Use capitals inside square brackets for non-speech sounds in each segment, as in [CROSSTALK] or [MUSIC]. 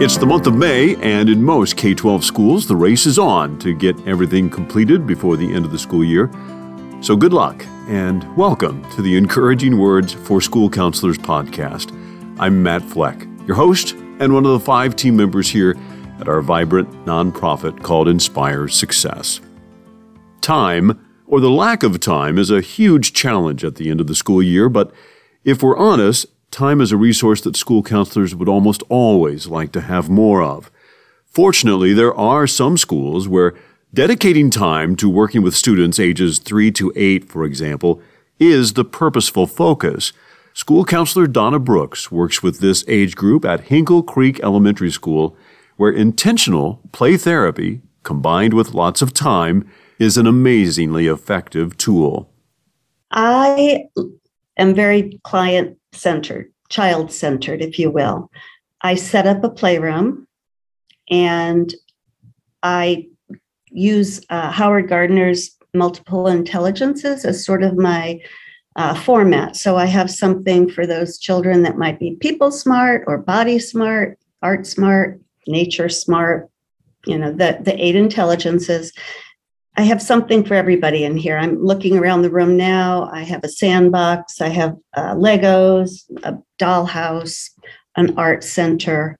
It's the month of May, and in most K 12 schools, the race is on to get everything completed before the end of the school year. So good luck, and welcome to the Encouraging Words for School Counselors podcast. I'm Matt Fleck, your host, and one of the five team members here at our vibrant nonprofit called Inspire Success. Time, or the lack of time, is a huge challenge at the end of the school year, but if we're honest, time is a resource that school counselors would almost always like to have more of. Fortunately, there are some schools where dedicating time to working with students ages 3 to 8, for example, is the purposeful focus. School counselor Donna Brooks works with this age group at Hinkle Creek Elementary School, where intentional play therapy, combined with lots of time, is an amazingly effective tool. I am very client centered, child centered, if you will. I set up a playroom and I use uh, Howard Gardner's multiple intelligences as sort of my uh, format. So I have something for those children that might be people smart or body smart, art smart, nature smart, you know, the, the eight intelligences. I have something for everybody in here. I'm looking around the room now. I have a sandbox, I have uh, Legos, a dollhouse, an art center,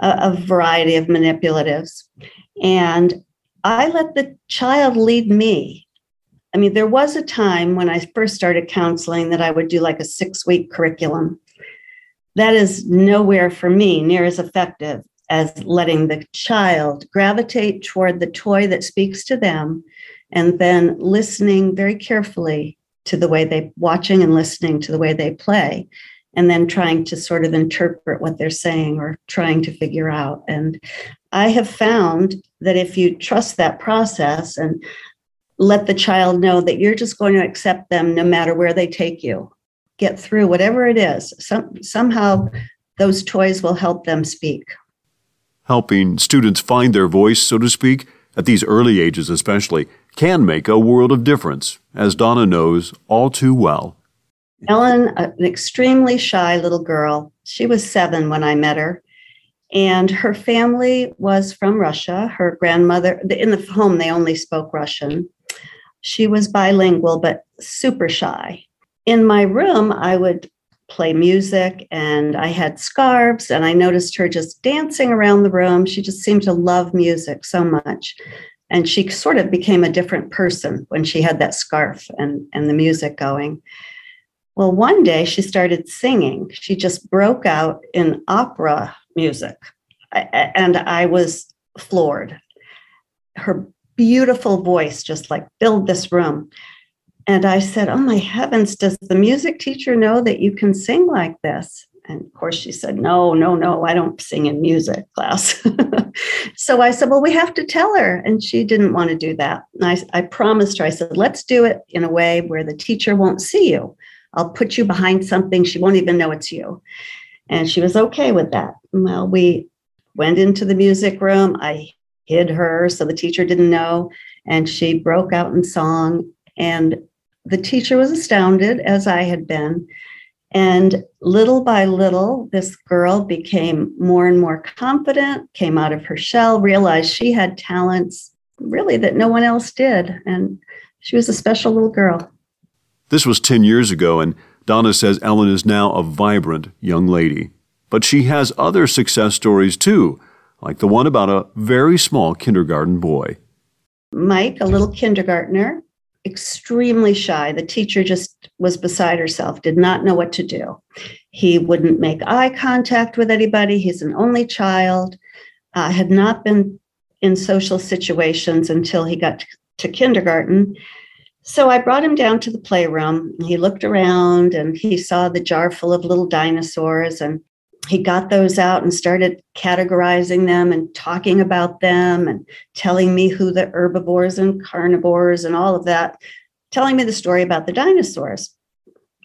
a, a variety of manipulatives. And I let the child lead me. I mean, there was a time when I first started counseling that I would do like a six week curriculum. That is nowhere for me near as effective as letting the child gravitate toward the toy that speaks to them and then listening very carefully to the way they watching and listening to the way they play and then trying to sort of interpret what they're saying or trying to figure out. And i have found that if you trust that process and let the child know that you're just going to accept them no matter where they take you get through whatever it is some, somehow those toys will help them speak helping students find their voice, so to speak, at these early ages especially, can make a world of difference, as Donna knows all too well. Ellen, an extremely shy little girl, she was seven when I met her. And her family was from Russia. Her grandmother, in the home, they only spoke Russian. She was bilingual, but super shy. In my room, I would play music and I had scarves and I noticed her just dancing around the room. She just seemed to love music so much. And she sort of became a different person when she had that scarf and, and the music going. Well, one day she started singing. She just broke out in opera music. And I was floored. Her beautiful voice just like filled this room. And I said, Oh my heavens, does the music teacher know that you can sing like this? And of course, she said, No, no, no, I don't sing in music class. [LAUGHS] so I said, Well, we have to tell her. And she didn't want to do that. And I, I promised her, I said, Let's do it in a way where the teacher won't see you. I'll put you behind something. She won't even know it's you. And she was okay with that. Well, we went into the music room. I hid her so the teacher didn't know. And she broke out in song. And the teacher was astounded, as I had been. And little by little, this girl became more and more confident, came out of her shell, realized she had talents really that no one else did. And she was a special little girl. This was 10 years ago, and Donna says Ellen is now a vibrant young lady. But she has other success stories too, like the one about a very small kindergarten boy. Mike, a little kindergartner, extremely shy. The teacher just was beside herself, did not know what to do. He wouldn't make eye contact with anybody. He's an only child, uh, had not been in social situations until he got to kindergarten. So I brought him down to the playroom. He looked around and he saw the jar full of little dinosaurs and he got those out and started categorizing them and talking about them and telling me who the herbivores and carnivores and all of that, telling me the story about the dinosaurs.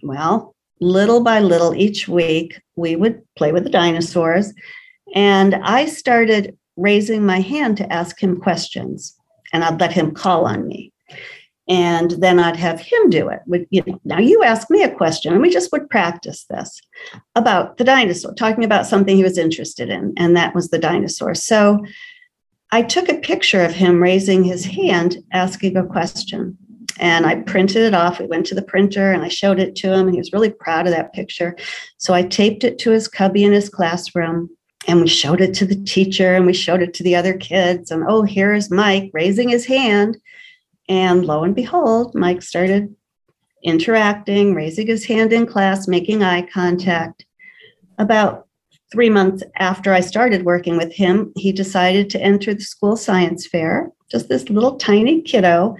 Well, little by little each week, we would play with the dinosaurs. And I started raising my hand to ask him questions, and I'd let him call on me. And then I'd have him do it. With, you know, now you ask me a question, and we just would practice this about the dinosaur, talking about something he was interested in, and that was the dinosaur. So I took a picture of him raising his hand, asking a question, and I printed it off. We went to the printer, and I showed it to him, and he was really proud of that picture. So I taped it to his cubby in his classroom. And we showed it to the teacher and we showed it to the other kids. And oh, here is Mike raising his hand and lo and behold, Mike started interacting, raising his hand in class, making eye contact. About three months after I started working with him, he decided to enter the school science fair. Just this little tiny kiddo,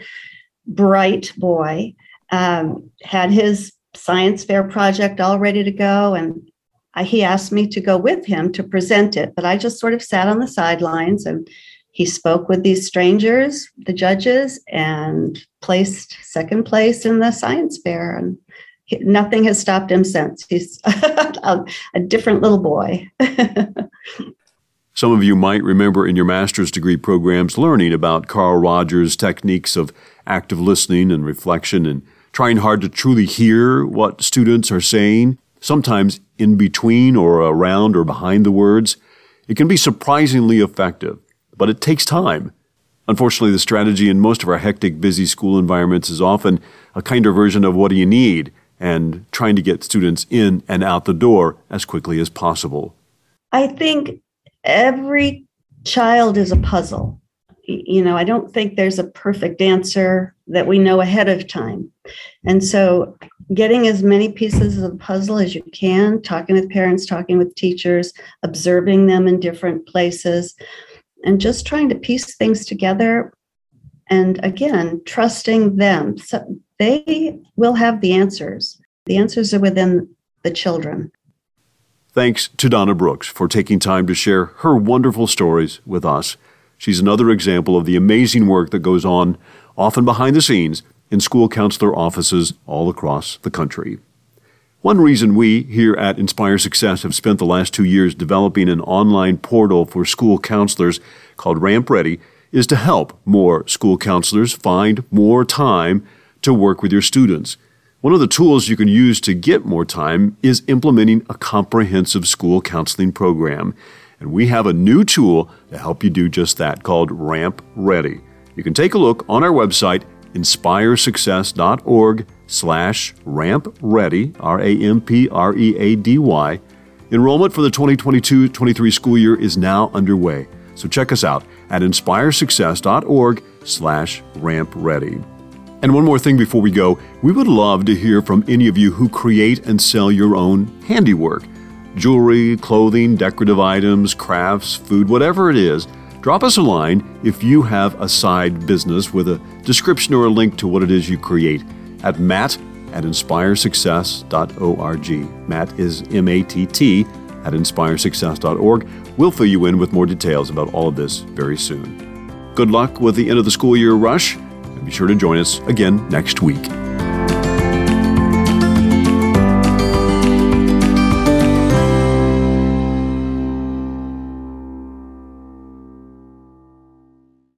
bright boy, um, had his science fair project all ready to go. And I, he asked me to go with him to present it, but I just sort of sat on the sidelines and he spoke with these strangers, the judges, and placed second place in the science fair. And he, nothing has stopped him since. He's [LAUGHS] a, a different little boy. [LAUGHS] Some of you might remember in your master's degree programs learning about Carl Rogers' techniques of active listening and reflection and trying hard to truly hear what students are saying, sometimes in between or around or behind the words. It can be surprisingly effective but it takes time. Unfortunately, the strategy in most of our hectic, busy school environments is often a kinder version of what do you need and trying to get students in and out the door as quickly as possible. I think every child is a puzzle. You know, I don't think there's a perfect answer that we know ahead of time. And so, getting as many pieces of the puzzle as you can, talking with parents, talking with teachers, observing them in different places, and just trying to piece things together. And again trusting them. So they will have the answers. The answers are within the children. Thanks to donna brooks for taking time to share her wonderful stories with us. She's another example of the amazing work that goes on often behind the scenes in school counselor offices all across the country one reason we here at Inspire Success have spent the last two years developing an online portal for school counselors called Ramp Ready is to help more school counselors find more time to work with your students. One of the tools you can use to get more time is implementing a comprehensive school counseling program. And we have a new tool to help you do just that called Ramp Ready. You can take a look on our website, inspiresuccess.org slash ramp ready, R A M P R E A D Y. Enrollment for the 2022 23 school year is now underway. So check us out at inspiresuccess.org slash ramp ready. And one more thing before we go, we would love to hear from any of you who create and sell your own handiwork jewelry, clothing, decorative items, crafts, food, whatever it is. Drop us a line if you have a side business with a description or a link to what it is you create at matt at inspiresuccess.org. Matt is M A T T at inspiresuccess.org. We'll fill you in with more details about all of this very soon. Good luck with the end of the school year rush, and be sure to join us again next week.